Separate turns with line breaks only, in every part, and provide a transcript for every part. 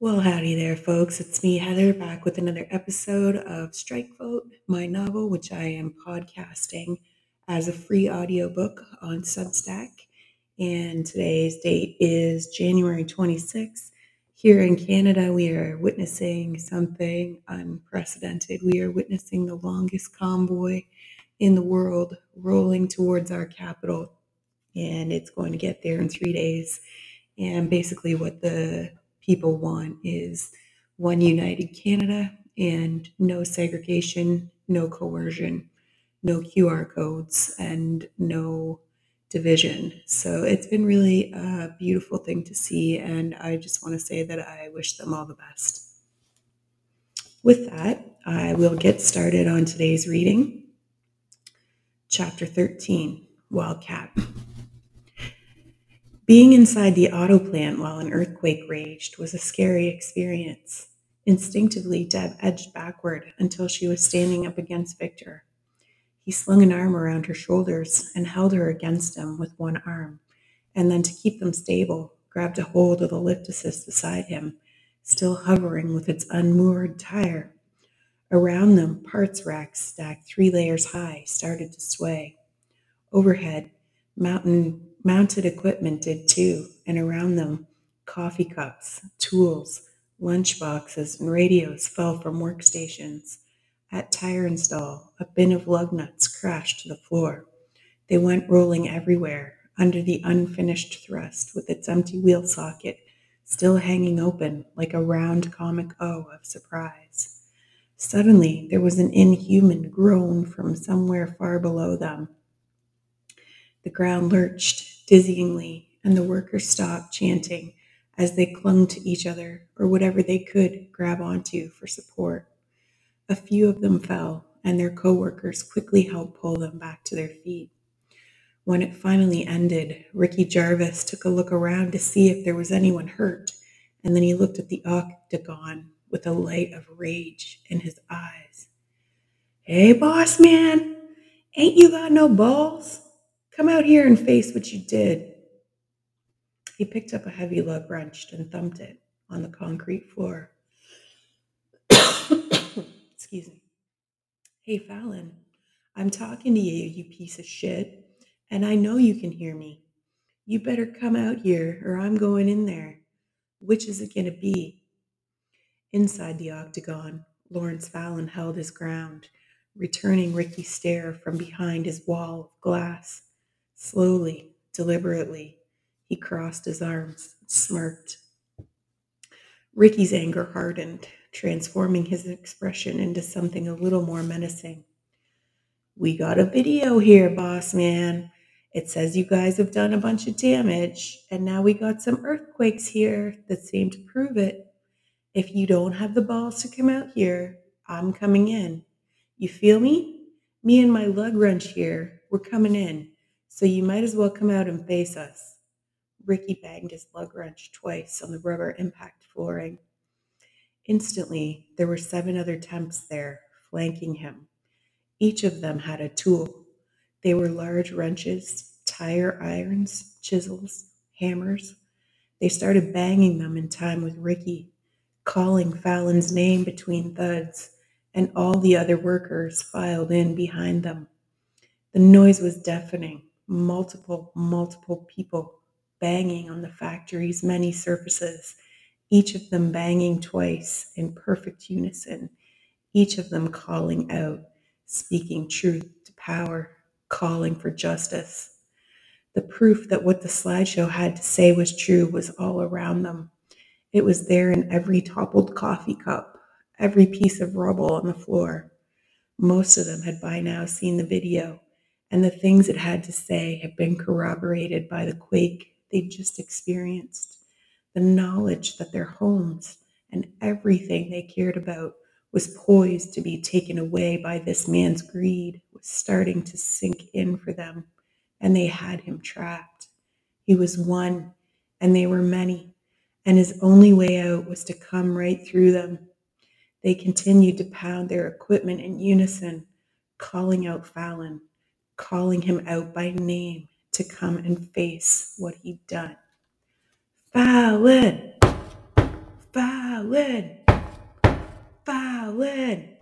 Well, howdy there, folks. It's me, Heather, back with another episode of Strike Vote, my novel, which I am podcasting as a free audiobook on Substack. And today's date is January 26th. Here in Canada, we are witnessing something unprecedented. We are witnessing the longest convoy in the world rolling towards our capital, and it's going to get there in three days. And basically, what the people want is one united Canada and no segregation, no coercion, no QR codes, and no division. So it's been really a beautiful thing to see, and I just want to say that I wish them all the best. With that, I will get started on today's reading. Chapter 13 Wildcat. Being inside the auto plant while an earthquake raged was a scary experience. Instinctively, Deb edged backward until she was standing up against Victor. He slung an arm around her shoulders and held her against him with one arm, and then to keep them stable, grabbed a hold of the lift assist beside him, still hovering with its unmoored tire. Around them, parts racks stacked three layers high started to sway. Overhead, mountain Mounted equipment did too, and around them, coffee cups, tools, lunch boxes, and radios fell from workstations. At tire install, a bin of lug nuts crashed to the floor. They went rolling everywhere, under the unfinished thrust with its empty wheel socket still hanging open like a round comic O of surprise. Suddenly, there was an inhuman groan from somewhere far below them. The ground lurched, dizzyingly, and the workers stopped chanting as they clung to each other or whatever they could grab onto for support. A few of them fell, and their coworkers quickly helped pull them back to their feet. When it finally ended, Ricky Jarvis took a look around to see if there was anyone hurt, and then he looked at the octagon with a light of rage in his eyes. Hey, boss man, ain't you got no balls? Come out here and face what you did. He picked up a heavy lug wrench and thumped it on the concrete floor. Excuse me. Hey, Fallon, I'm talking to you, you piece of shit, and I know you can hear me. You better come out here or I'm going in there. Which is it going to be? Inside the octagon, Lawrence Fallon held his ground, returning Ricky's stare from behind his wall of glass. Slowly, deliberately, he crossed his arms, smirked. Ricky's anger hardened, transforming his expression into something a little more menacing. We got a video here, boss man. It says you guys have done a bunch of damage, and now we got some earthquakes here that seem to prove it. If you don't have the balls to come out here, I'm coming in. You feel me? Me and my lug wrench here, we're coming in. So you might as well come out and face us. Ricky banged his lug wrench twice on the rubber impact flooring. Instantly, there were seven other temps there, flanking him. Each of them had a tool. They were large wrenches, tire irons, chisels, hammers. They started banging them in time with Ricky, calling Fallon's name between thuds, and all the other workers filed in behind them. The noise was deafening multiple, multiple people banging on the factory's many surfaces, each of them banging twice in perfect unison, each of them calling out, speaking truth to power, calling for justice. The proof that what the slideshow had to say was true was all around them. It was there in every toppled coffee cup, every piece of rubble on the floor. Most of them had by now seen the video and the things it had to say had been corroborated by the quake they'd just experienced. The knowledge that their homes and everything they cared about was poised to be taken away by this man's greed was starting to sink in for them, and they had him trapped. He was one, and they were many, and his only way out was to come right through them. They continued to pound their equipment in unison, calling out Fallon, calling him out by name to come and face what he'd done. Fallon! Fallon! Fallon!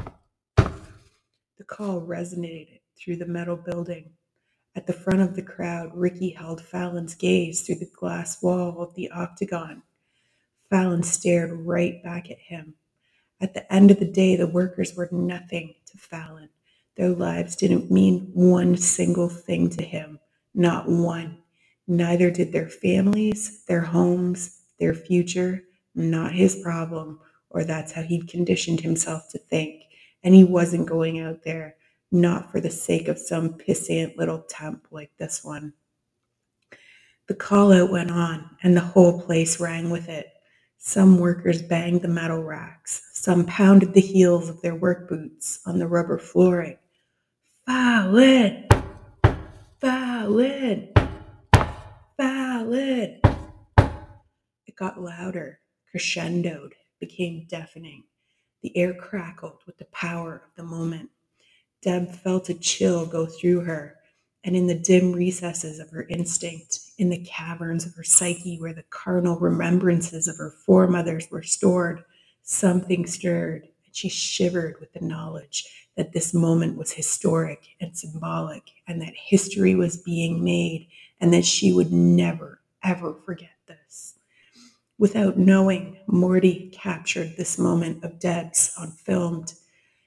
The call resonated through the metal building. At the front of the crowd, Ricky held Fallon's gaze through the glass wall of the octagon. Fallon stared right back at him. At the end of the day, the workers were nothing to Fallon. Their lives didn't mean one single thing to him, not one. Neither did their families, their homes, their future, not his problem, or that's how he'd conditioned himself to think. And he wasn't going out there, not for the sake of some pissant little temp like this one. The call out went on, and the whole place rang with it. Some workers banged the metal racks, some pounded the heels of their work boots on the rubber flooring. Fallon! Fallon! Fallon! It got louder, crescendoed, became deafening. The air crackled with the power of the moment. Deb felt a chill go through her, and in the dim recesses of her instinct, in the caverns of her psyche where the carnal remembrances of her foremothers were stored, something stirred, and she shivered with the knowledge that this moment was historic and symbolic, and that history was being made, and that she would never, ever forget this. Without knowing, Morty captured this moment of Deb's on filmed.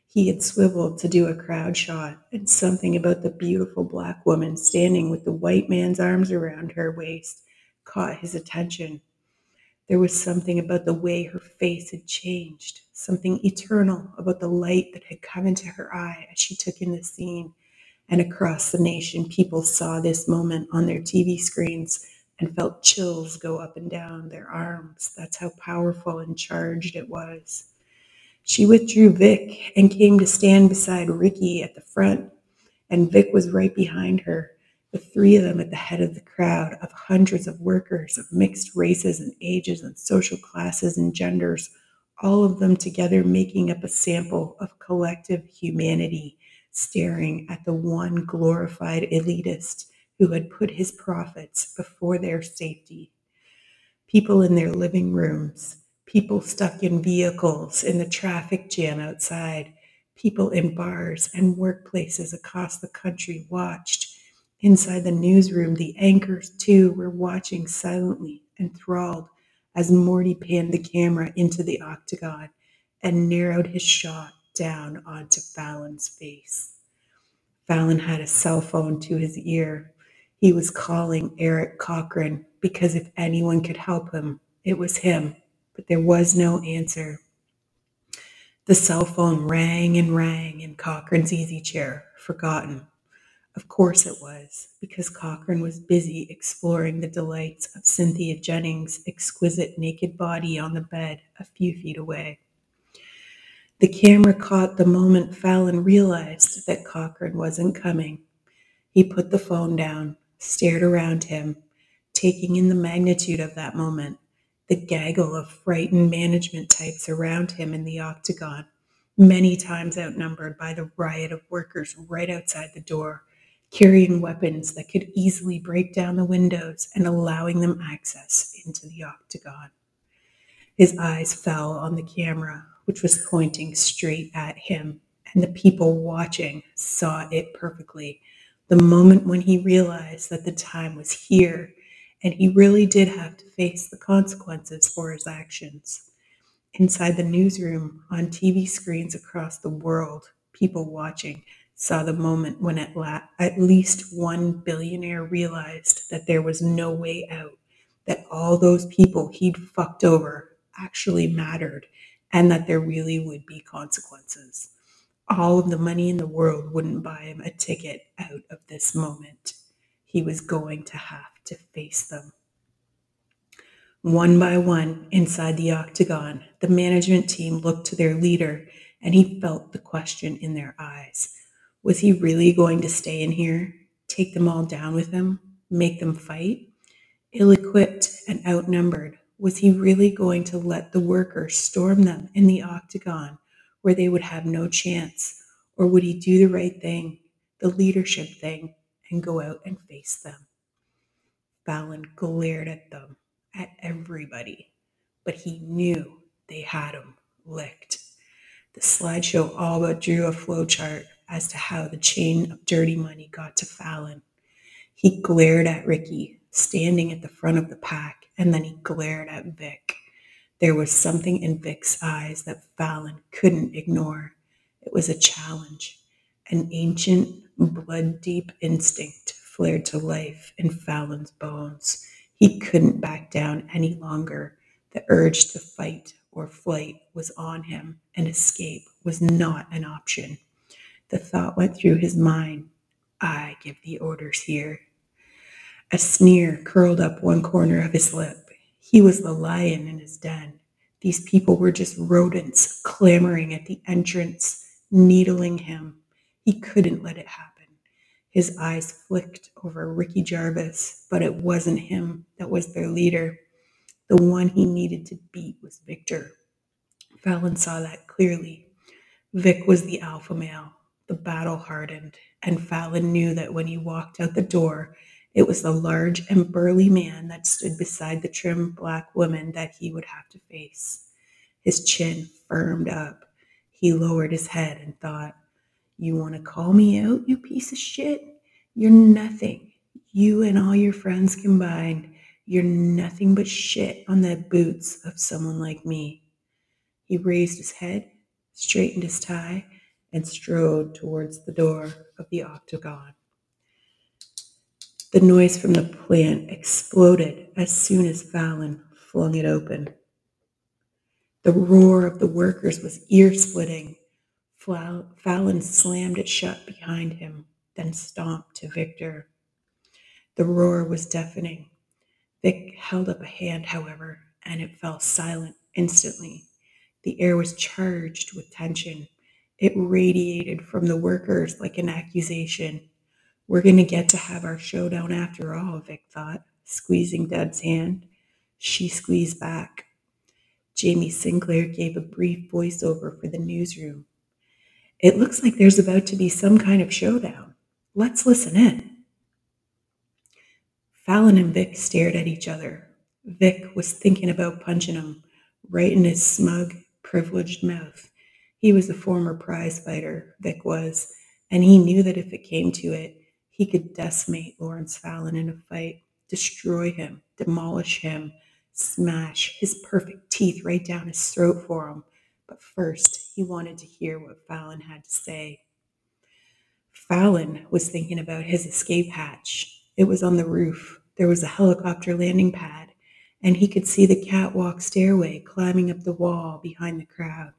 He had swiveled to do a crowd shot, and something about the beautiful black woman standing with the white man's arms around her waist caught his attention. There was something about the way her face had changed, something eternal about the light that had come into her eye as she took in the scene. And across the nation, people saw this moment on their TV screens and felt chills go up and down their arms. That's how powerful and charged it was. She withdrew Vic and came to stand beside Ricky at the front, and Vic was right behind her, the three of them at the head of the crowd of hundreds of workers of mixed races and ages and social classes and genders, all of them together making up a sample of collective humanity, staring at the one glorified elitist who had put his profits before their safety. People in their living rooms, people stuck in vehicles in the traffic jam outside, people in bars and workplaces across the country watched. Inside the newsroom, the anchors too were watching silently, enthralled, as Morty panned the camera into the octagon and narrowed his shot down onto Fallon's face. Fallon had a cell phone to his ear. He was calling Eric Cochran because if anyone could help him, it was him, but there was no answer. The cell phone rang and rang in Cochran's easy chair, forgotten. Of course it was, because Cochran was busy exploring the delights of Cynthia Jennings' exquisite naked body on the bed a few feet away. The camera caught the moment Fallon realized that Cochran wasn't coming. He put the phone down, stared around him, taking in the magnitude of that moment, the gaggle of frightened management types around him in the octagon, many times outnumbered by the riot of workers right outside the door, carrying weapons that could easily break down the windows and allowing them access into the octagon. His eyes fell on the camera, which was pointing straight at him, and the people watching saw it perfectly the moment when he realized that the time was here and he really did have to face the consequences for his actions. Inside the newsroom, on TV screens across the world, people watching saw the moment when at, la- at least one billionaire realized that there was no way out, that all those people he'd fucked over actually mattered, and that there really would be consequences all of the money in the world wouldn't buy him a ticket out of this moment. He was going to have to face them. One by one, inside the octagon, the management team looked to their leader and he felt the question in their eyes. Was he really going to stay in here, take them all down with him, make them fight? Ill equipped and outnumbered, was he really going to let the workers storm them in the octagon where they would have no chance? Or would he do the right thing, the leadership thing, and go out and face them? Fallon glared at them, at everybody, but he knew they had him licked. The slideshow all but drew a flowchart as to how the chain of dirty money got to Fallon. He glared at Ricky, standing at the front of the pack, and then he glared at Vic. There was something in Vic's eyes that Fallon couldn't ignore. It was a challenge. An ancient, blood deep instinct flared to life in Fallon's bones. He couldn't back down any longer. The urge to fight or flight was on him, and escape was not an option. The thought went through his mind I give the orders here. A sneer curled up one corner of his lip. He was the lion in his den. These people were just rodents clamoring at the entrance, needling him. He couldn't let it happen. His eyes flicked over Ricky Jarvis, but it wasn't him that was their leader. The one he needed to beat was Victor. Fallon saw that clearly. Vic was the alpha male, the battle hardened, and Fallon knew that when he walked out the door, it was the large and burly man that stood beside the trim black woman that he would have to face. His chin firmed up. He lowered his head and thought, You want to call me out, you piece of shit? You're nothing. You and all your friends combined, you're nothing but shit on the boots of someone like me. He raised his head, straightened his tie, and strode towards the door of the octagon. The noise from the plant exploded as soon as Fallon flung it open. The roar of the workers was ear splitting. Fallon slammed it shut behind him, then stomped to Victor. The roar was deafening. Vic held up a hand, however, and it fell silent instantly. The air was charged with tension. It radiated from the workers like an accusation. We're going to get to have our showdown after all, Vic thought, squeezing Deb's hand. She squeezed back. Jamie Sinclair gave a brief voiceover for the newsroom. It looks like there's about to be some kind of showdown. Let's listen in. Fallon and Vic stared at each other. Vic was thinking about punching him right in his smug, privileged mouth. He was a former prize fighter, Vic was, and he knew that if it came to it, he could decimate Lawrence Fallon in a fight, destroy him, demolish him, smash his perfect teeth right down his throat for him. But first, he wanted to hear what Fallon had to say. Fallon was thinking about his escape hatch. It was on the roof. There was a helicopter landing pad, and he could see the catwalk stairway climbing up the wall behind the crowd.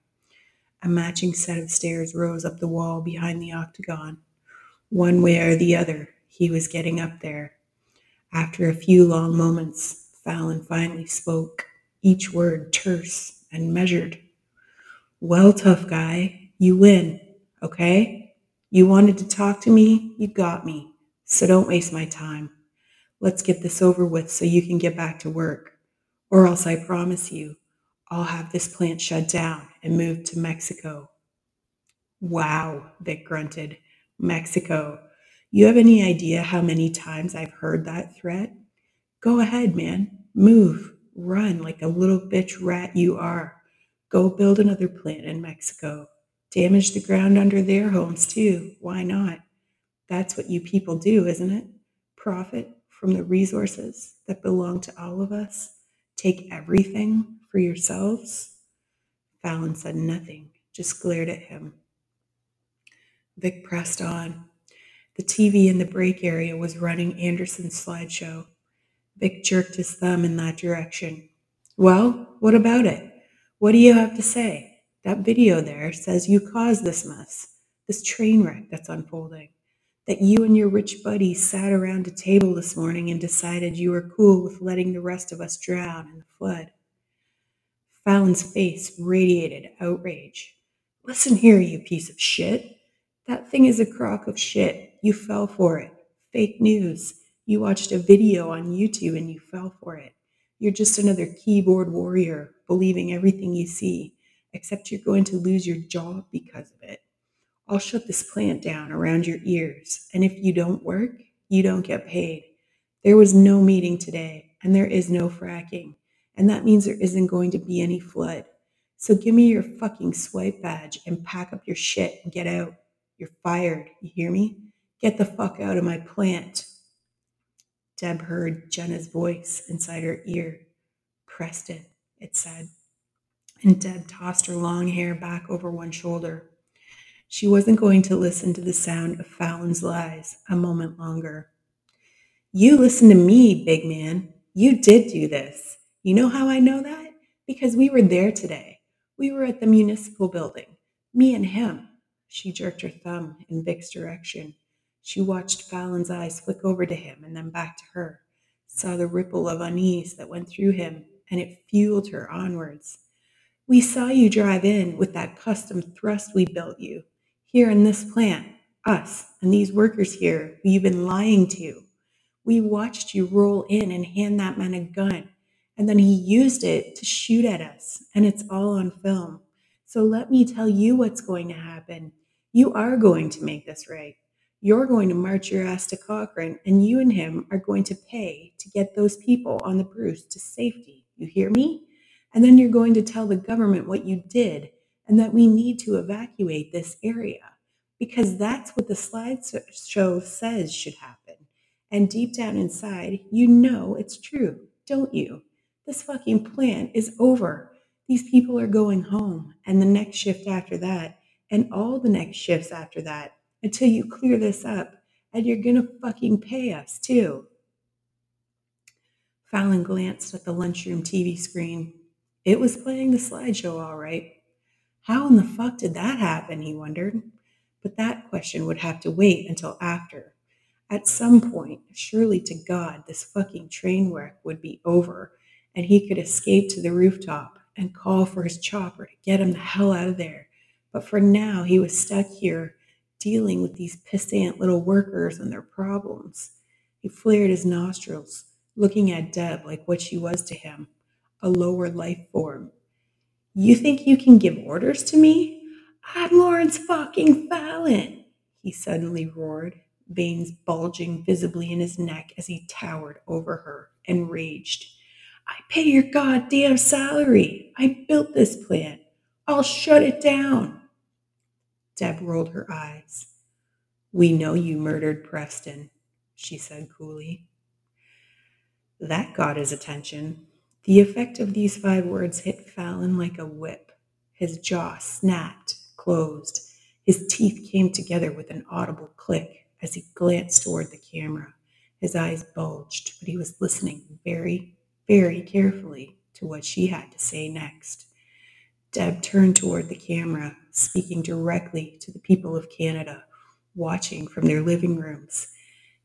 A matching set of stairs rose up the wall behind the octagon. One way or the other, he was getting up there. After a few long moments, Fallon finally spoke, each word terse and measured. Well, tough guy, you win, okay? You wanted to talk to me, you got me. So don't waste my time. Let's get this over with so you can get back to work. Or else I promise you, I'll have this plant shut down and moved to Mexico. Wow, Vic grunted. Mexico. You have any idea how many times I've heard that threat? Go ahead, man. Move. Run like a little bitch rat you are. Go build another plant in Mexico. Damage the ground under their homes too. Why not? That's what you people do, isn't it? Profit from the resources that belong to all of us. Take everything for yourselves. Fallon said nothing, just glared at him. Vic pressed on. The TV in the break area was running Anderson's slideshow. Vic jerked his thumb in that direction. Well, what about it? What do you have to say? That video there says you caused this mess, this train wreck that's unfolding. That you and your rich buddy sat around a table this morning and decided you were cool with letting the rest of us drown in the flood. Fallon's face radiated outrage. Listen here, you piece of shit. That thing is a crock of shit. You fell for it. Fake news. You watched a video on YouTube and you fell for it. You're just another keyboard warrior believing everything you see, except you're going to lose your job because of it. I'll shut this plant down around your ears, and if you don't work, you don't get paid. There was no meeting today, and there is no fracking, and that means there isn't going to be any flood. So give me your fucking swipe badge and pack up your shit and get out. You're fired. You hear me? Get the fuck out of my plant. Deb heard Jenna's voice inside her ear. Preston, it said. And Deb tossed her long hair back over one shoulder. She wasn't going to listen to the sound of Fallon's lies a moment longer. You listen to me, big man. You did do this. You know how I know that? Because we were there today. We were at the municipal building. Me and him. She jerked her thumb in Vic's direction. She watched Fallon's eyes flick over to him and then back to her, saw the ripple of unease that went through him, and it fueled her onwards. We saw you drive in with that custom thrust we built you here in this plant, us and these workers here who you've been lying to. We watched you roll in and hand that man a gun, and then he used it to shoot at us, and it's all on film. So let me tell you what's going to happen. You are going to make this right. You're going to march your ass to Cochran, and you and him are going to pay to get those people on the Bruce to safety. You hear me? And then you're going to tell the government what you did and that we need to evacuate this area because that's what the slideshow says should happen. And deep down inside, you know it's true, don't you? This fucking plan is over. These people are going home, and the next shift after that, and all the next shifts after that, until you clear this up, and you're gonna fucking pay us too. Fallon glanced at the lunchroom TV screen. It was playing the slideshow all right. How in the fuck did that happen? He wondered. But that question would have to wait until after. At some point, surely to God, this fucking train wreck would be over and he could escape to the rooftop and call for his chopper to get him the hell out of there. But for now, he was stuck here dealing with these pissant little workers and their problems. He flared his nostrils, looking at Deb like what she was to him a lower life form. You think you can give orders to me? I'm Lawrence fucking Fallon, he suddenly roared, veins bulging visibly in his neck as he towered over her and raged. I pay your goddamn salary. I built this plant. I'll shut it down. Deb rolled her eyes. We know you murdered Preston, she said coolly. That got his attention. The effect of these five words hit Fallon like a whip. His jaw snapped, closed. His teeth came together with an audible click as he glanced toward the camera. His eyes bulged, but he was listening very, very carefully to what she had to say next. Deb turned toward the camera, speaking directly to the people of Canada, watching from their living rooms.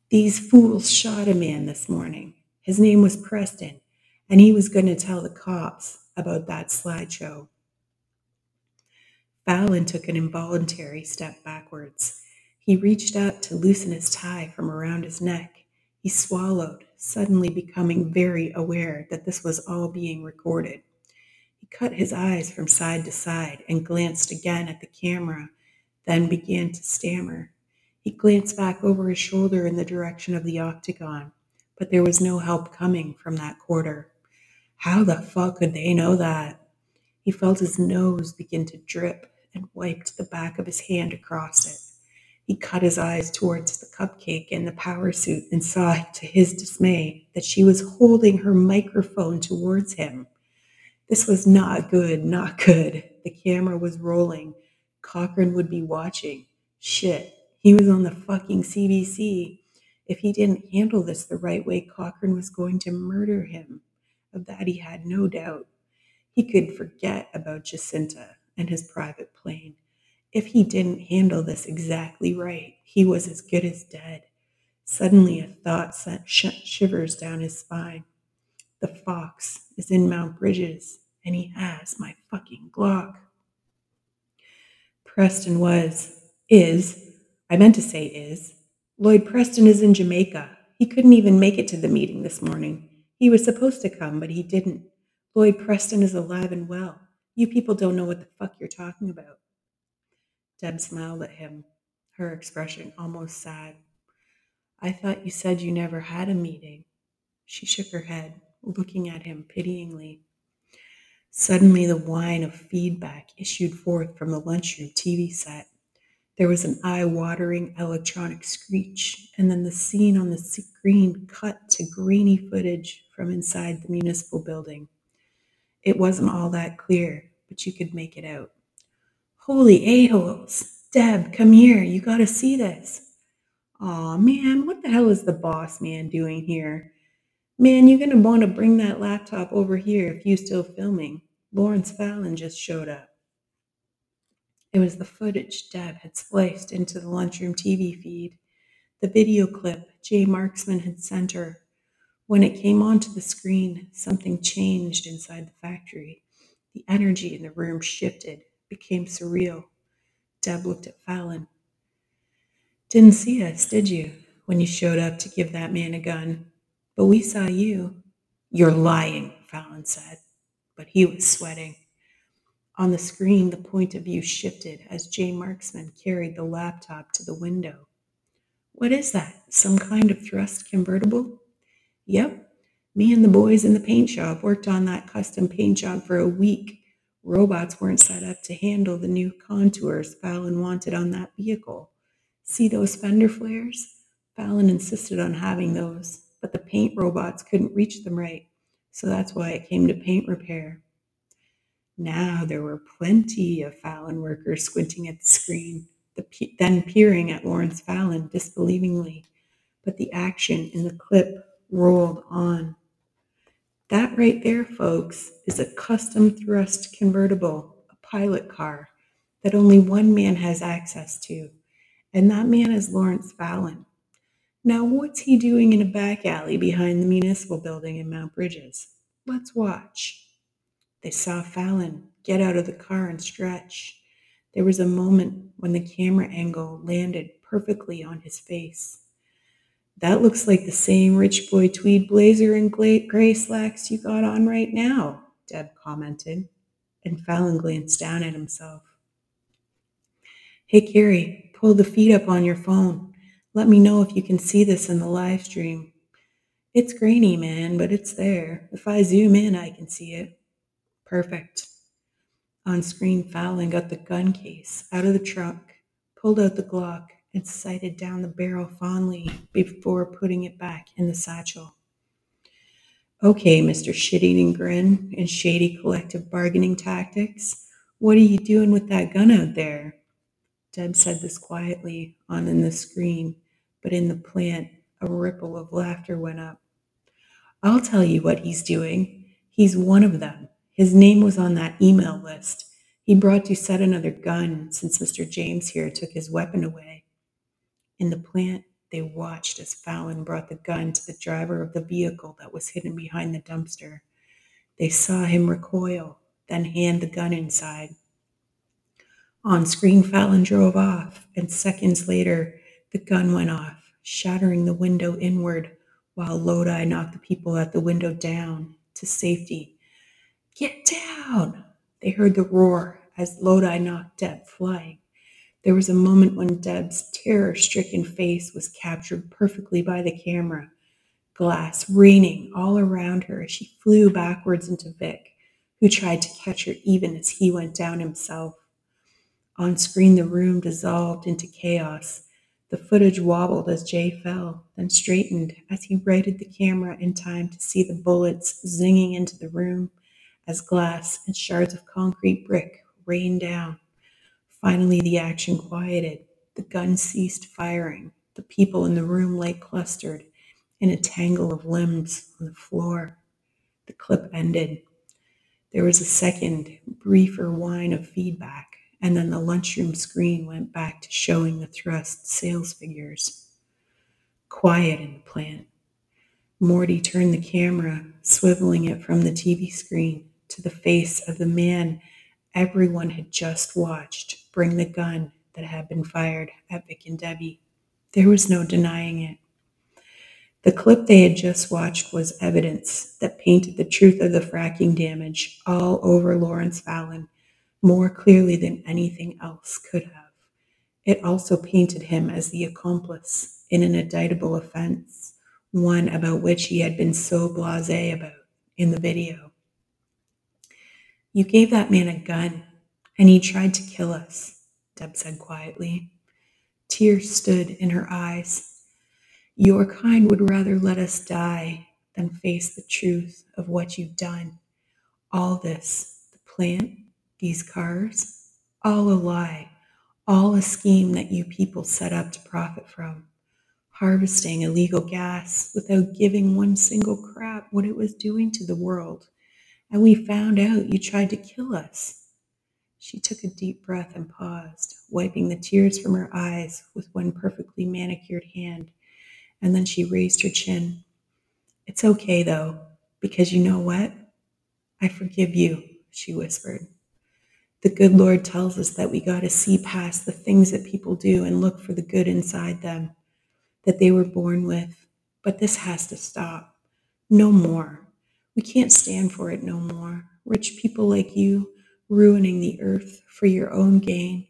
These fools shot a man this morning. His name was Preston, and he was going to tell the cops about that slideshow. Fallon took an involuntary step backwards. He reached up to loosen his tie from around his neck. He swallowed, suddenly becoming very aware that this was all being recorded. He cut his eyes from side to side and glanced again at the camera, then began to stammer. He glanced back over his shoulder in the direction of the octagon, but there was no help coming from that quarter. How the fuck could they know that? He felt his nose begin to drip and wiped the back of his hand across it. He cut his eyes towards the cupcake in the power suit and saw, to his dismay, that she was holding her microphone towards him. This was not good, not good. The camera was rolling. Cochran would be watching. Shit, he was on the fucking CBC. If he didn't handle this the right way, Cochran was going to murder him. Of that he had no doubt. He could forget about Jacinta and his private plane. If he didn't handle this exactly right, he was as good as dead. Suddenly, a thought sent sh- shivers down his spine. The fox is in Mount Bridges, and he has my fucking Glock. Preston was, is, I meant to say is. Lloyd Preston is in Jamaica. He couldn't even make it to the meeting this morning. He was supposed to come, but he didn't. Lloyd Preston is alive and well. You people don't know what the fuck you're talking about. Deb smiled at him, her expression almost sad. I thought you said you never had a meeting. She shook her head, looking at him pityingly. Suddenly, the whine of feedback issued forth from the lunchroom TV set. There was an eye watering electronic screech, and then the scene on the screen cut to grainy footage from inside the municipal building. It wasn't all that clear, but you could make it out. Holy a-holes! Deb, come here. You gotta see this. Aw, man, what the hell is the boss man doing here? Man, you're gonna want to bring that laptop over here if you're still filming. Lawrence Fallon just showed up. It was the footage Deb had spliced into the lunchroom TV feed, the video clip Jay Marksman had sent her. When it came onto the screen, something changed inside the factory. The energy in the room shifted, became surreal. Deb looked at Fallon. Didn't see us, did you, when you showed up to give that man a gun? But we saw you. You're lying, Fallon said, but he was sweating. On the screen, the point of view shifted as Jay Marksman carried the laptop to the window. What is that? Some kind of thrust convertible? Yep. Me and the boys in the paint shop worked on that custom paint job for a week. Robots weren't set up to handle the new contours Fallon wanted on that vehicle. See those fender flares? Fallon insisted on having those, but the paint robots couldn't reach them right, so that's why it came to paint repair. Now there were plenty of Fallon workers squinting at the screen, the then peering at Lawrence Fallon disbelievingly. But the action in the clip rolled on. That right there, folks, is a custom thrust convertible, a pilot car that only one man has access to, and that man is Lawrence Fallon. Now, what's he doing in a back alley behind the municipal building in Mount Bridges? Let's watch. They saw Fallon get out of the car and stretch. There was a moment when the camera angle landed perfectly on his face. That looks like the same rich boy tweed blazer and gray slacks you got on right now, Deb commented, and Fallon glanced down at himself. Hey, Carrie, pull the feed up on your phone. Let me know if you can see this in the live stream. It's grainy, man, but it's there. If I zoom in, I can see it. Perfect. On screen, Fallon got the gun case out of the trunk, pulled out the Glock, and sighted down the barrel fondly before putting it back in the satchel. Okay, Mr. Shit Eating Grin and Shady Collective Bargaining Tactics, what are you doing with that gun out there? Deb said this quietly on in the screen, but in the plant, a ripple of laughter went up. I'll tell you what he's doing. He's one of them. His name was on that email list. He brought you set another gun since Mr. James here took his weapon away. In the plant, they watched as Fallon brought the gun to the driver of the vehicle that was hidden behind the dumpster. They saw him recoil, then hand the gun inside. On screen, Fallon drove off, and seconds later, the gun went off, shattering the window inward, while Lodi knocked the people at the window down to safety Get down! They heard the roar as Lodi knocked Deb flying. There was a moment when Deb's terror stricken face was captured perfectly by the camera, glass raining all around her as she flew backwards into Vic, who tried to catch her even as he went down himself. On screen, the room dissolved into chaos. The footage wobbled as Jay fell, then straightened as he righted the camera in time to see the bullets zinging into the room as glass and shards of concrete brick rained down. Finally, the action quieted. The gun ceased firing. The people in the room lay clustered in a tangle of limbs on the floor. The clip ended. There was a second, briefer whine of feedback, and then the lunchroom screen went back to showing the thrust sales figures. Quiet in the plant. Morty turned the camera, swiveling it from the TV screen to the face of the man everyone had just watched bring the gun that had been fired at Vic and Debbie. There was no denying it. The clip they had just watched was evidence that painted the truth of the fracking damage all over Lawrence Fallon more clearly than anything else could have. It also painted him as the accomplice in an indictable offense, one about which he had been so blase about in the video. You gave that man a gun, and he tried to kill us, Deb said quietly. Tears stood in her eyes. Your kind would rather let us die than face the truth of what you've done. All this, the plant, these cars, all a lie, all a scheme that you people set up to profit from. Harvesting illegal gas without giving one single crap what it was doing to the world. And we found out you tried to kill us. She took a deep breath and paused, wiping the tears from her eyes with one perfectly manicured hand and then she raised her chin. It's okay, though, because you know what? I forgive you, she whispered. The good Lord tells us that we got to see past the things that people do and look for the good inside them that they were born with. But this has to stop. No more. We can't stand for it no more. Rich people like you ruining the earth for your own gain,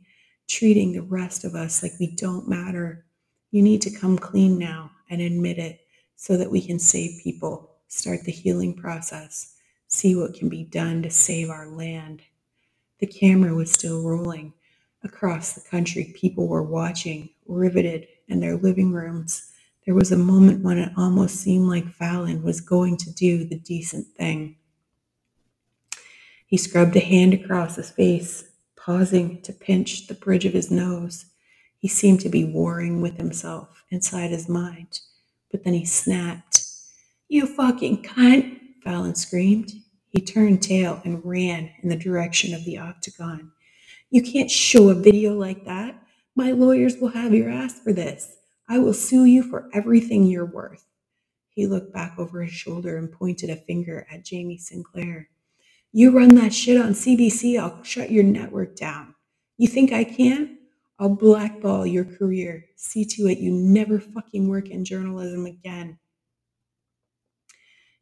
treating the rest of us like we don't matter. You need to come clean now and admit it so that we can save people, start the healing process, see what can be done to save our land. The camera was still rolling. Across the country, people were watching, riveted in their living rooms. There was a moment when it almost seemed like Fallon was going to do the decent thing. He scrubbed a hand across his face, pausing to pinch the bridge of his nose. He seemed to be warring with himself inside his mind, but then he snapped. You fucking cunt, Fallon screamed. He turned tail and ran in the direction of the octagon. You can't show a video like that. My lawyers will have your ass for this. I will sue you for everything you're worth. He looked back over his shoulder and pointed a finger at Jamie Sinclair. You run that shit on CBC, I'll shut your network down. You think I can't? I'll blackball your career. See to it you never fucking work in journalism again.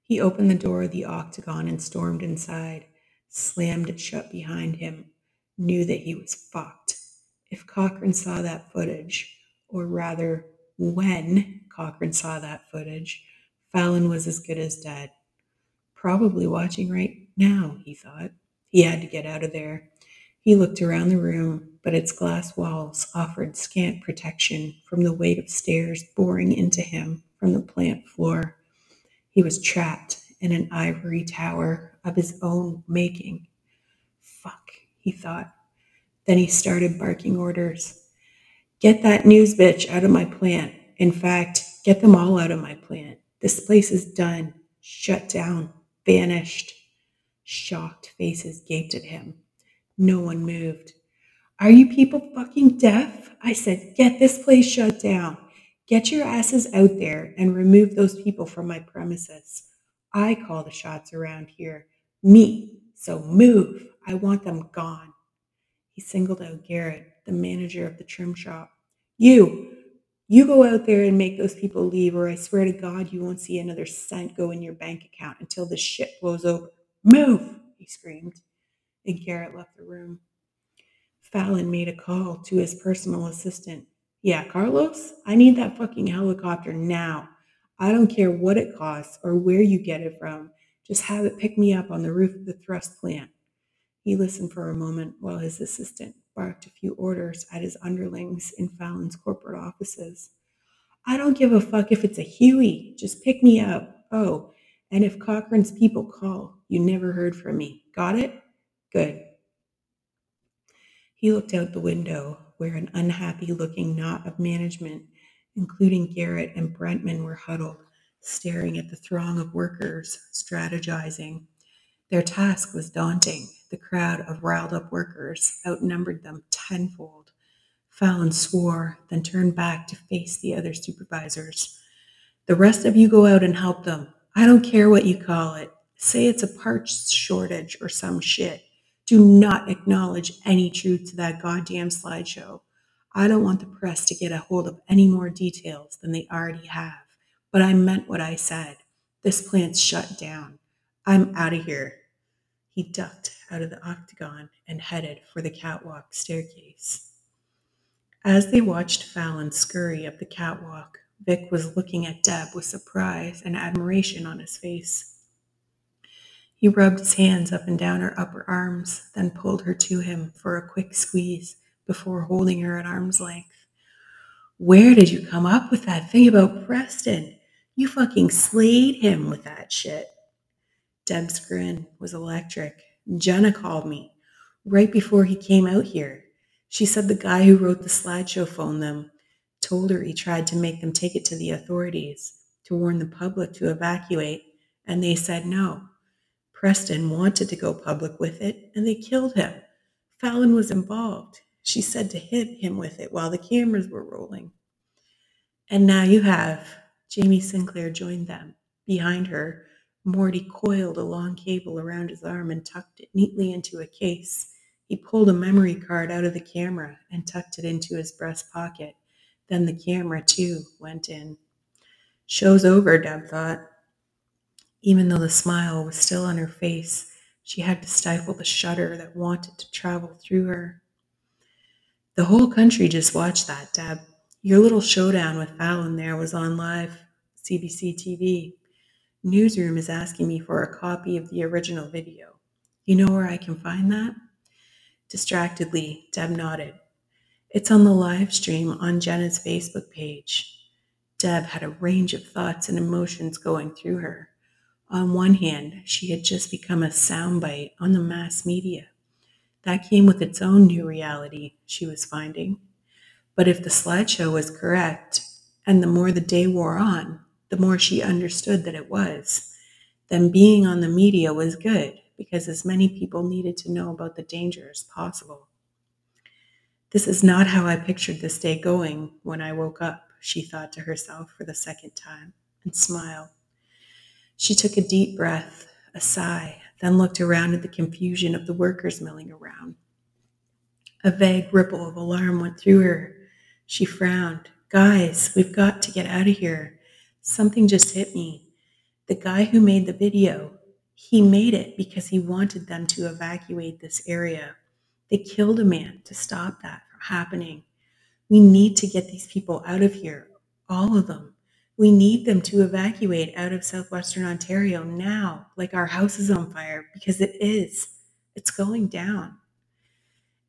He opened the door of the octagon and stormed inside, slammed it shut behind him, knew that he was fucked. If Cochran saw that footage, or rather, when Cochran saw that footage, Fallon was as good as dead. Probably watching right now, he thought. He had to get out of there. He looked around the room, but its glass walls offered scant protection from the weight of stares boring into him from the plant floor. He was trapped in an ivory tower of his own making. Fuck, he thought. Then he started barking orders. Get that news bitch out of my plant. In fact, get them all out of my plant. This place is done, shut down, vanished. Shocked faces gaped at him. No one moved. Are you people fucking deaf? I said, get this place shut down. Get your asses out there and remove those people from my premises. I call the shots around here. Me. So move. I want them gone. He singled out Garrett, the manager of the trim shop. You, you go out there and make those people leave, or I swear to God, you won't see another cent go in your bank account until this shit blows over. Move, he screamed and Garrett left the room. Fallon made a call to his personal assistant. Yeah, Carlos, I need that fucking helicopter now. I don't care what it costs or where you get it from. Just have it pick me up on the roof of the thrust plant. He listened for a moment while his assistant barked a few orders at his underlings in Fallon's corporate offices. I don't give a fuck if it's a Huey. Just pick me up. Oh, and if Cochran's people call, you never heard from me. Got it? Good. He looked out the window, where an unhappy looking knot of management, including Garrett and Brentman, were huddled, staring at the throng of workers, strategizing. Their task was daunting. The crowd of riled up workers outnumbered them tenfold. Fallon swore, then turned back to face the other supervisors. The rest of you go out and help them. I don't care what you call it. Say it's a parts shortage or some shit do not acknowledge any truth to that goddamn slideshow. I don't want the press to get a hold of any more details than they already have. But I meant what I said. This plant's shut down. I'm out of here. He ducked out of the octagon and headed for the catwalk staircase. As they watched Fallon scurry up the catwalk, Vic was looking at Deb with surprise and admiration on his face. He rubbed his hands up and down her upper arms, then pulled her to him for a quick squeeze before holding her at arm's length. Where did you come up with that thing about Preston? You fucking slayed him with that shit. Deb's grin was electric. Jenna called me right before he came out here. She said the guy who wrote the slideshow phoned them, told her he tried to make them take it to the authorities to warn the public to evacuate, and they said no. Preston wanted to go public with it, and they killed him. Fallon was involved. She said to hit him with it while the cameras were rolling. And now you have Jamie Sinclair joined them. Behind her, Morty coiled a long cable around his arm and tucked it neatly into a case. He pulled a memory card out of the camera and tucked it into his breast pocket. Then the camera, too, went in. Show's over, Deb thought. Even though the smile was still on her face, she had to stifle the shudder that wanted to travel through her. The whole country just watched that, Deb. Your little showdown with Fallon there was on live CBC TV. Newsroom is asking me for a copy of the original video. You know where I can find that? Distractedly, Deb nodded. It's on the live stream on Jenna's Facebook page. Deb had a range of thoughts and emotions going through her. On one hand, she had just become a soundbite on the mass media. That came with its own new reality, she was finding. But if the slideshow was correct, and the more the day wore on, the more she understood that it was, then being on the media was good because as many people needed to know about the danger as possible. This is not how I pictured this day going when I woke up, she thought to herself for the second time, and smiled. She took a deep breath, a sigh, then looked around at the confusion of the workers milling around. A vague ripple of alarm went through her. She frowned. Guys, we've got to get out of here. Something just hit me. The guy who made the video, he made it because he wanted them to evacuate this area. They killed a man to stop that from happening. We need to get these people out of here, all of them. We need them to evacuate out of southwestern Ontario now, like our house is on fire, because it is. It's going down.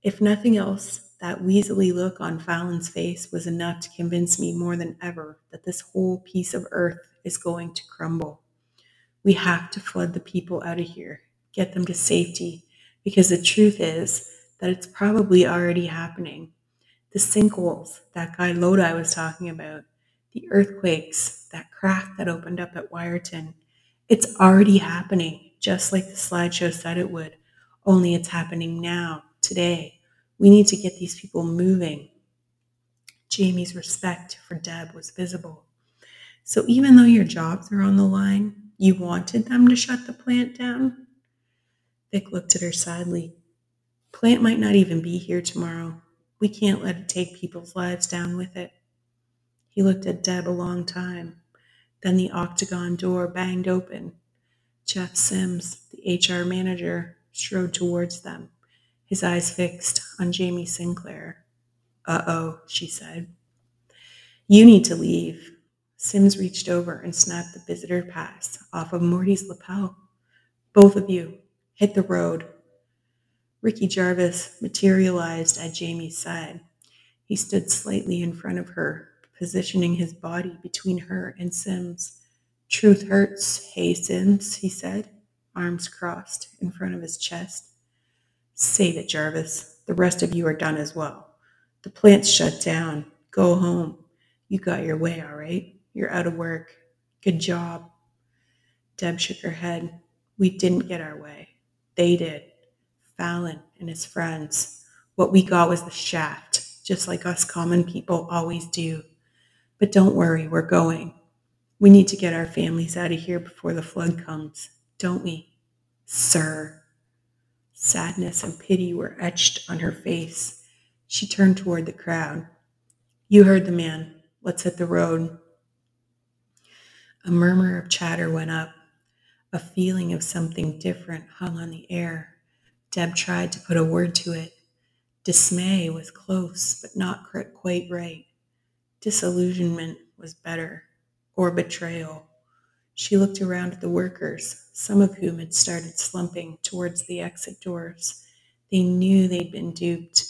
If nothing else, that weaselly look on Fallon's face was enough to convince me more than ever that this whole piece of earth is going to crumble. We have to flood the people out of here, get them to safety, because the truth is that it's probably already happening. The sinkholes that guy Lodi was talking about, the earthquakes, that crack that opened up at Wyerton. It's already happening, just like the slideshow said it would, only it's happening now, today we need to get these people moving. Jamie's respect for Deb was visible. So even though your jobs are on the line, you wanted them to shut the plant down? Vic looked at her sadly. Plant might not even be here tomorrow. We can't let it take people's lives down with it. He looked at Deb a long time. Then the octagon door banged open. Jeff Sims, the HR manager, strode towards them his eyes fixed on Jamie Sinclair. Uh oh, she said. You need to leave. Sims reached over and snapped the visitor pass off of Morty's lapel. Both of you, hit the road. Ricky Jarvis materialized at Jamie's side. He stood slightly in front of her, positioning his body between her and Sims. Truth hurts, hey Sims, he said, arms crossed in front of his chest. Save it, Jarvis. The rest of you are done as well. The plant's shut down. Go home. You got your way, all right? You're out of work. Good job. Deb shook her head. We didn't get our way. They did. Fallon and his friends. What we got was the shaft, just like us common people always do. But don't worry, we're going. We need to get our families out of here before the flood comes, don't we? Sir. Sadness and pity were etched on her face. She turned toward the crowd. You heard the man. Let's hit the road. A murmur of chatter went up. A feeling of something different hung on the air. Deb tried to put a word to it. Dismay was close, but not quite right. Disillusionment was better, or betrayal. She looked around at the workers, some of whom had started slumping towards the exit doors. They knew they'd been duped.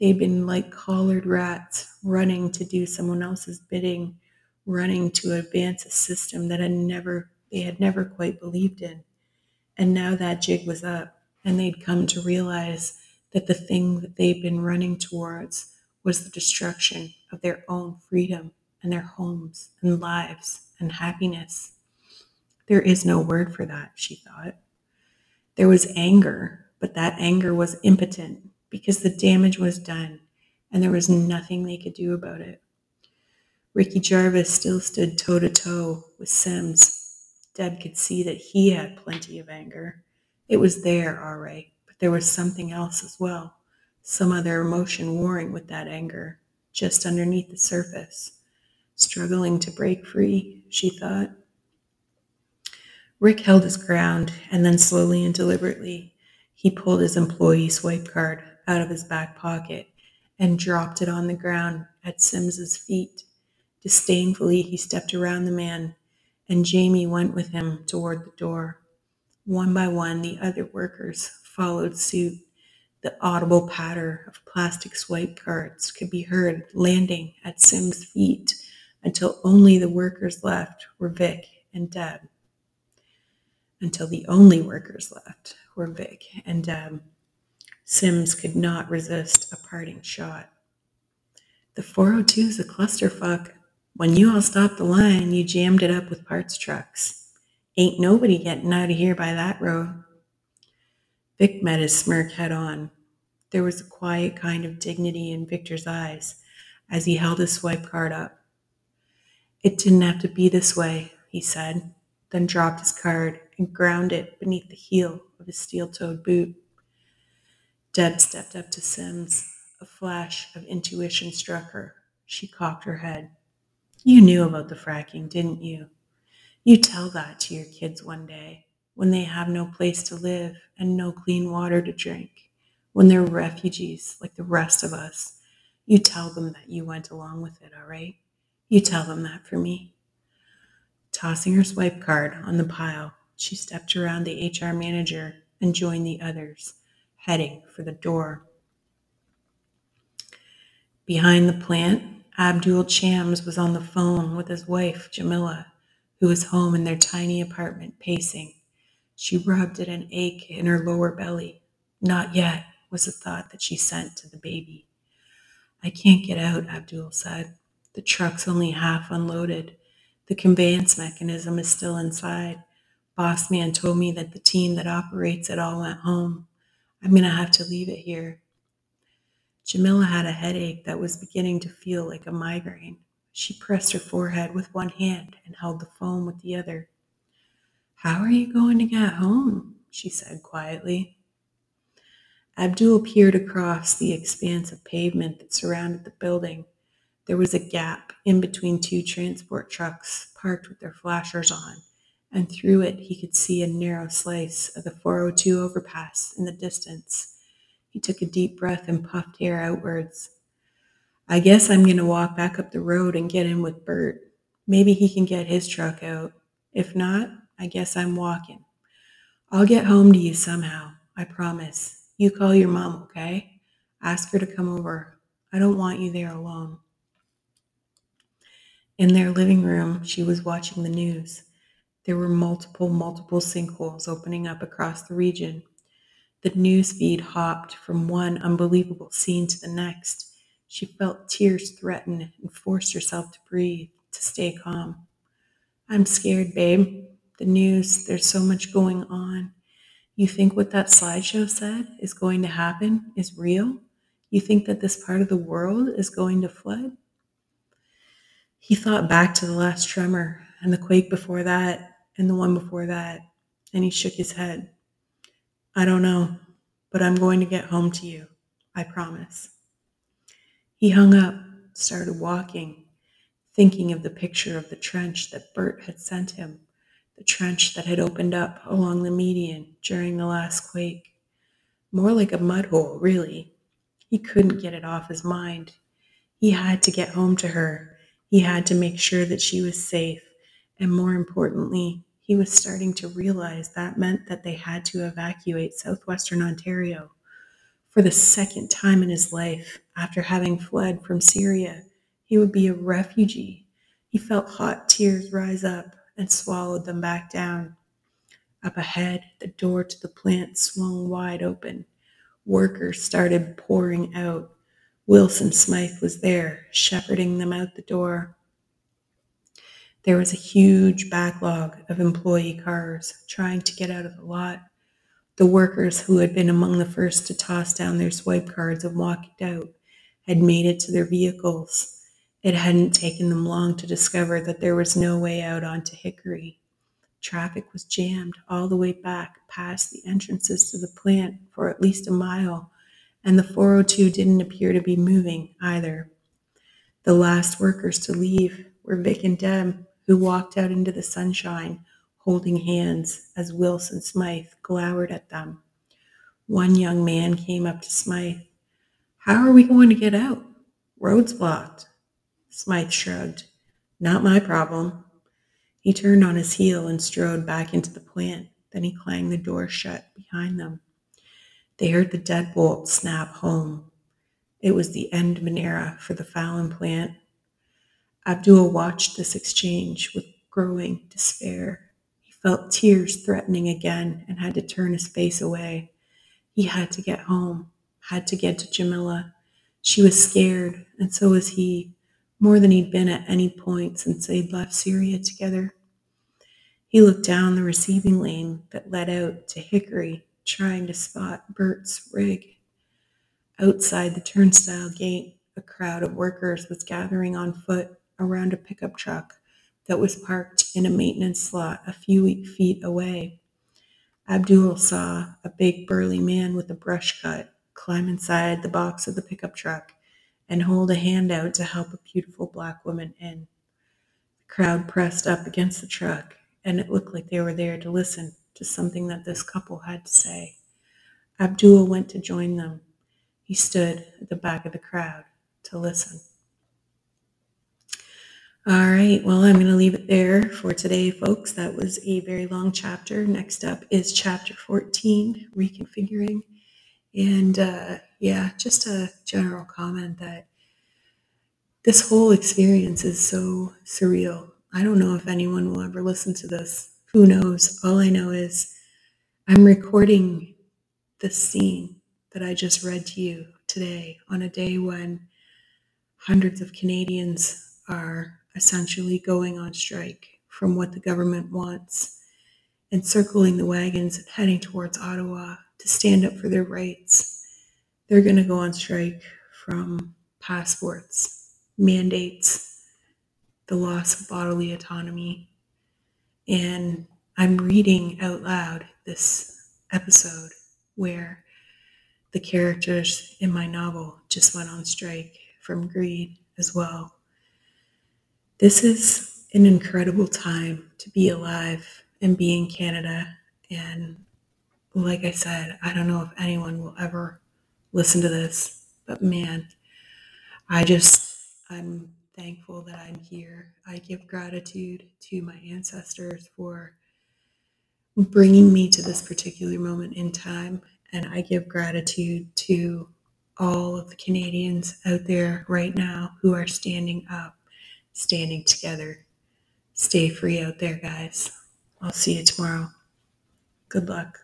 They'd been like collared rats, running to do someone else's bidding, running to advance a system that had never they had never quite believed in. And now that jig was up, and they'd come to realize that the thing that they'd been running towards was the destruction of their own freedom and their homes and lives and happiness. There is no word for that, she thought. There was anger, but that anger was impotent because the damage was done and there was nothing they could do about it. Ricky Jarvis still stood toe to toe with Sims. Deb could see that he had plenty of anger. It was there, all right, but there was something else as well, some other emotion warring with that anger, just underneath the surface, struggling to break free, she thought. Rick held his ground, and then slowly and deliberately, he pulled his employee swipe card out of his back pocket and dropped it on the ground at Sims's feet. Disdainfully, he stepped around the man, and Jamie went with him toward the door. One by one, the other workers followed suit. The audible patter of plastic swipe cards could be heard landing at Sim's feet until only the workers left were Vic and Deb until the only workers left were Vic and Deb. Sims could not resist a parting shot. The 402 is a clusterfuck. When you all stopped the line, you jammed it up with parts trucks. Ain't nobody getting out of here by that road. Vic met his smirk head on. There was a quiet kind of dignity in Victor's eyes as he held his swipe card up. It didn't have to be this way, he said, then dropped his card and ground it beneath the heel of his steel toed boot. Deb stepped up to Sims. A flash of intuition struck her. She cocked her head. You knew about the fracking, didn't you? You tell that to your kids one day when they have no place to live and no clean water to drink, when they're refugees like the rest of us. You tell them that you went along with it, all right? You tell them that for me. Tossing her swipe card on the pile, she stepped around the HR manager and joined the others, heading for the door. Behind the plant, Abdul Chams was on the phone with his wife, Jamila, who was home in their tiny apartment pacing. She rubbed at an ache in her lower belly. Not yet, was the thought that she sent to the baby. I can't get out, Abdul said. The truck's only half unloaded. The conveyance mechanism is still inside. Boss man told me that the team that operates it all went home. I'm going to have to leave it here. Jamila had a headache that was beginning to feel like a migraine. She pressed her forehead with one hand and held the phone with the other. How are you going to get home? she said quietly. Abdul peered across the expanse of pavement that surrounded the building. There was a gap in between two transport trucks parked with their flashers on and through it he could see a narrow slice of the 402 overpass in the distance. He took a deep breath and puffed air outwards. I guess I'm going to walk back up the road and get in with Bert. Maybe he can get his truck out. If not, I guess I'm walking. I'll get home to you somehow, I promise. You call your mom, okay? Ask her to come over. I don't want you there alone. In their living room, she was watching the news. There were multiple, multiple sinkholes opening up across the region. The news feed hopped from one unbelievable scene to the next. She felt tears threaten and forced herself to breathe, to stay calm. I'm scared, babe. The news, there's so much going on. You think what that slideshow said is going to happen is real? You think that this part of the world is going to flood? He thought back to the last tremor and the quake before that and the one before that, and he shook his head. I don't know, but I'm going to get home to you. I promise. He hung up, started walking, thinking of the picture of the trench that Bert had sent him, the trench that had opened up along the median during the last quake. More like a mud hole, really. He couldn't get it off his mind. He had to get home to her. He had to make sure that she was safe and more importantly, he was starting to realize that meant that they had to evacuate southwestern Ontario. For the second time in his life, after having fled from Syria, he would be a refugee. He felt hot tears rise up and swallowed them back down. Up ahead, the door to the plant swung wide open. Workers started pouring out. Wilson Smythe was there, shepherding them out the door. There was a huge backlog of employee cars trying to get out of the lot. The workers who had been among the first to toss down their swipe cards and walk out had made it to their vehicles. It hadn't taken them long to discover that there was no way out onto Hickory. Traffic was jammed all the way back past the entrances to the plant for at least a mile, and the 402 didn't appear to be moving either. The last workers to leave were Vic and Deb, who walked out into the sunshine, holding hands as Wilson Smythe glowered at them. One young man came up to Smythe. How are we going to get out? Road's blocked. Smythe shrugged. Not my problem. He turned on his heel and strode back into the plant. Then he clanged the door shut behind them. They heard the deadbolt snap home. It was the end an era for the Fallon plant. Abdul watched this exchange with growing despair. He felt tears threatening again and had to turn his face away. He had to get home, had to get to Jamila. She was scared, and so was he, more than he'd been at any point since they'd left Syria together. He looked down the receiving lane that led out to Hickory, trying to spot Bert's rig. Outside the turnstile gate, a crowd of workers was gathering on foot around a pickup truck that was parked in a maintenance slot a few feet away. Abdul saw a big burly man with a brush cut climb inside the box of the pickup truck and hold a hand out to help a beautiful black woman in. The crowd pressed up against the truck, and it looked like they were there to listen to something that this couple had to say. Abdul went to join them. He stood at the back of the crowd to listen. All right, well, I'm going to leave it there for today, folks. That was a very long chapter. Next up is chapter 14, Reconfiguring. And uh, yeah, just a general comment that this whole experience is so surreal. I don't know if anyone will ever listen to this. Who knows? All I know is I'm recording this scene that I just read to you today on a day when hundreds of Canadians are essentially going on strike from what the government wants and circling the wagons and heading towards Ottawa to stand up for their rights. They're going to go on strike from passports, mandates, the loss of bodily autonomy. And I'm reading out loud this episode where the characters in my novel just went on strike from greed as well. This is an incredible time to be alive and be in Canada. And like I said, I don't know if anyone will ever listen to this, but man, I just, I'm thankful that I'm here. I give gratitude to my ancestors for bringing me to this particular moment in time. And I give gratitude to all of the Canadians out there right now who are standing up standing together. Stay free out there, guys. I'll see you tomorrow. Good luck.